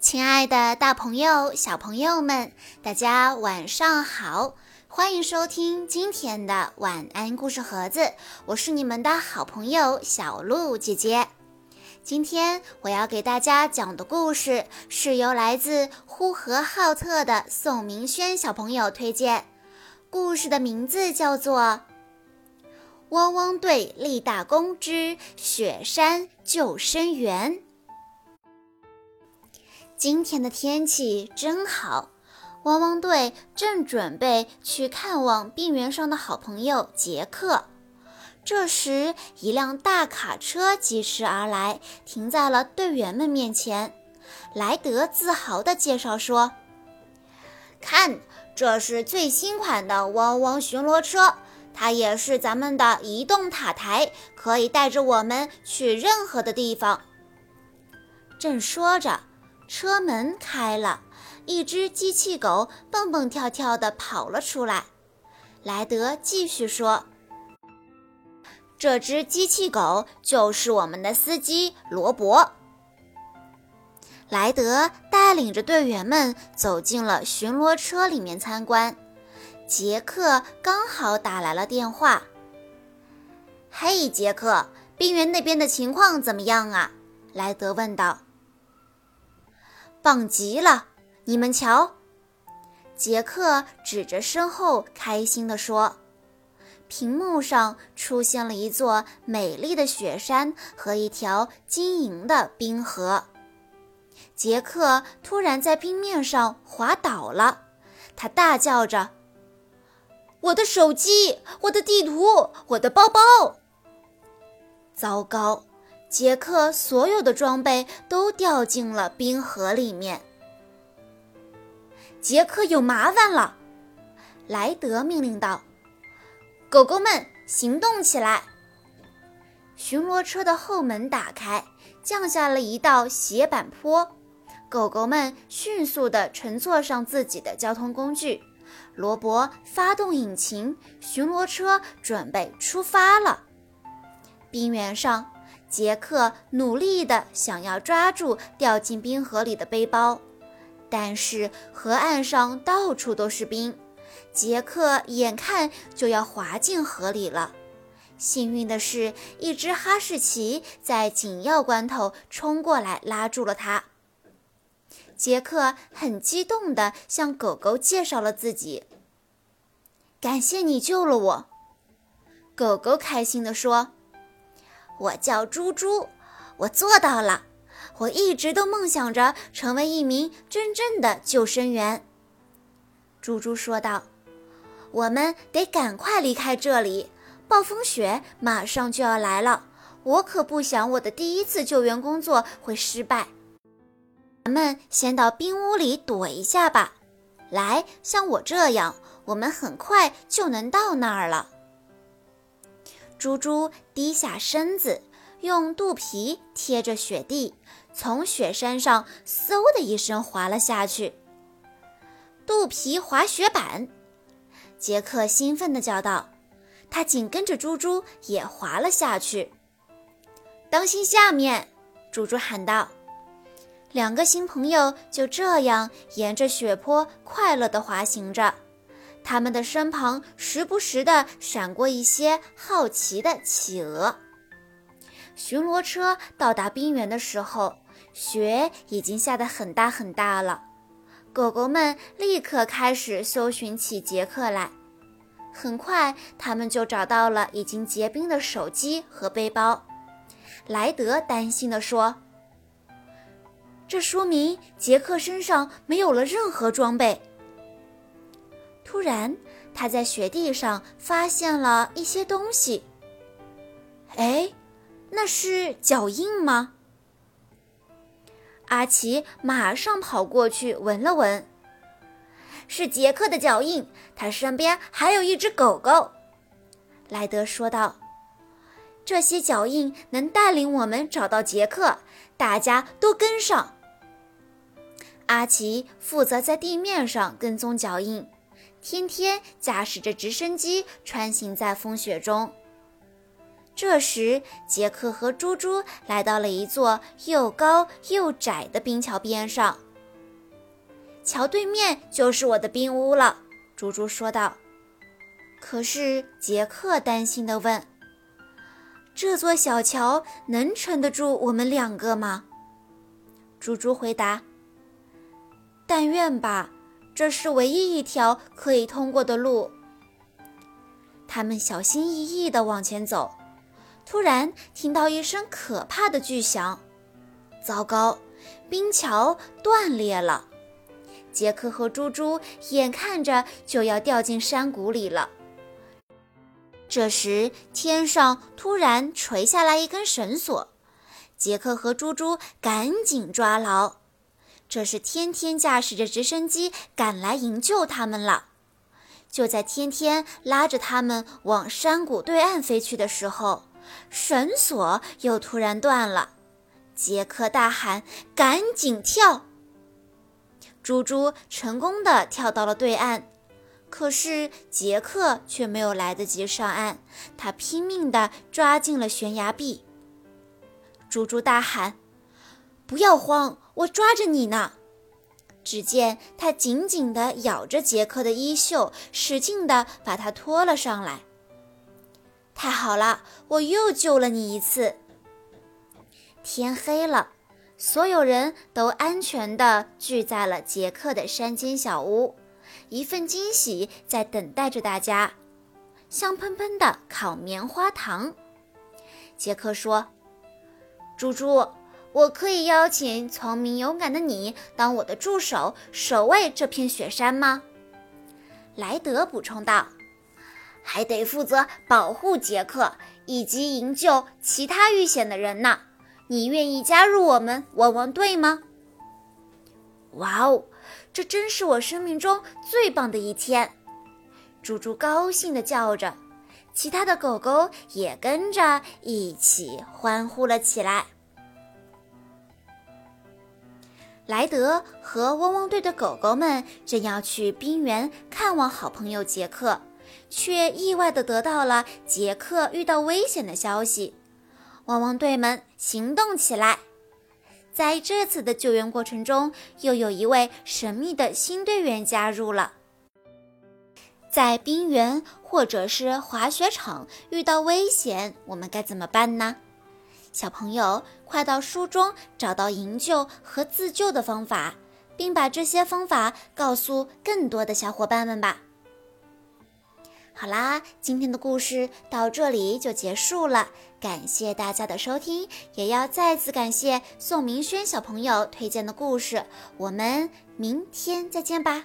亲爱的，大朋友、小朋友们，大家晚上好！欢迎收听今天的晚安故事盒子，我是你们的好朋友小鹿姐姐。今天我要给大家讲的故事是由来自呼和浩特的宋明轩小朋友推荐，故事的名字叫做《汪汪队立大功之雪山救生员》。今天的天气真好，汪汪队正准备去看望病原上的好朋友杰克。这时，一辆大卡车疾驰而来，停在了队员们面前。莱德自豪地介绍说：“看，这是最新款的汪汪巡逻车，它也是咱们的移动塔台，可以带着我们去任何的地方。”正说着。车门开了，一只机器狗蹦蹦跳跳地跑了出来。莱德继续说：“这只机器狗就是我们的司机罗伯。”莱德带领着队员们走进了巡逻车里面参观。杰克刚好打来了电话：“嘿，杰克，冰原那边的情况怎么样啊？”莱德问道。棒极了！你们瞧，杰克指着身后，开心地说：“屏幕上出现了一座美丽的雪山和一条晶莹的冰河。”杰克突然在冰面上滑倒了，他大叫着：“我的手机，我的地图，我的包包！”糟糕！杰克所有的装备都掉进了冰河里面。杰克有麻烦了，莱德命令道：“狗狗们，行动起来！”巡逻车的后门打开，降下了一道斜板坡。狗狗们迅速地乘坐上自己的交通工具。罗伯发动引擎，巡逻车准备出发了。冰原上。杰克努力地想要抓住掉进冰河里的背包，但是河岸上到处都是冰，杰克眼看就要滑进河里了。幸运的是，一只哈士奇在紧要关头冲过来拉住了他。杰克很激动地向狗狗介绍了自己：“感谢你救了我。”狗狗开心地说。我叫猪猪，我做到了。我一直都梦想着成为一名真正的救生员。猪猪说道：“我们得赶快离开这里，暴风雪马上就要来了。我可不想我的第一次救援工作会失败。咱们先到冰屋里躲一下吧。来，像我这样，我们很快就能到那儿了。”猪猪低下身子，用肚皮贴着雪地，从雪山上嗖的一声滑了下去。肚皮滑雪板，杰克兴奋地叫道。他紧跟着猪猪也滑了下去。当心下面！猪猪喊道。两个新朋友就这样沿着雪坡快乐地滑行着。他们的身旁时不时地闪过一些好奇的企鹅。巡逻车到达冰原的时候，雪已经下得很大很大了。狗狗们立刻开始搜寻起杰克来。很快，他们就找到了已经结冰的手机和背包。莱德担心地说：“这说明杰克身上没有了任何装备。”突然，他在雪地上发现了一些东西。哎，那是脚印吗？阿奇马上跑过去闻了闻，是杰克的脚印。他身边还有一只狗狗。莱德说道：“这些脚印能带领我们找到杰克，大家都跟上。”阿奇负责在地面上跟踪脚印。天天驾驶着直升机穿行在风雪中。这时，杰克和猪猪来到了一座又高又窄的冰桥边上。桥对面就是我的冰屋了。”猪猪说道。可是杰克担心地问：“这座小桥能撑得住我们两个吗？”猪猪回答：“但愿吧，这是唯一一条可以通过的路。”他们小心翼翼地往前走，突然听到一声可怕的巨响。糟糕，冰桥断裂了！杰克和猪猪眼看着就要掉进山谷里了。这时，天上突然垂下来一根绳索，杰克和猪猪赶紧抓牢。这是天天驾驶着直升机赶来营救他们了。就在天天拉着他们往山谷对岸飞去的时候，绳索又突然断了。杰克大喊：“赶紧跳！”猪猪成功的跳到了对岸。可是杰克却没有来得及上岸，他拼命的抓进了悬崖壁。猪猪大喊：“不要慌，我抓着你呢！”只见他紧紧地咬着杰克的衣袖，使劲地把他拖了上来。太好了，我又救了你一次。天黑了，所有人都安全地聚在了杰克的山间小屋。一份惊喜在等待着大家，香喷喷的烤棉花糖。杰克说：“猪猪，我可以邀请聪明勇敢的你当我的助手，守卫这片雪山吗？”莱德补充道：“还得负责保护杰克以及营救其他遇险的人呢。你愿意加入我们汪汪队吗？”哇哦！这真是我生命中最棒的一天，猪猪高兴地叫着，其他的狗狗也跟着一起欢呼了起来。莱德和汪汪队的狗狗们正要去冰原看望好朋友杰克，却意外地得到了杰克遇到危险的消息。汪汪队们行动起来！在这次的救援过程中，又有一位神秘的新队员加入了。在冰原或者是滑雪场遇到危险，我们该怎么办呢？小朋友，快到书中找到营救和自救的方法，并把这些方法告诉更多的小伙伴们吧。好啦，今天的故事到这里就结束了，感谢大家的收听，也要再次感谢宋明轩小朋友推荐的故事，我们明天再见吧。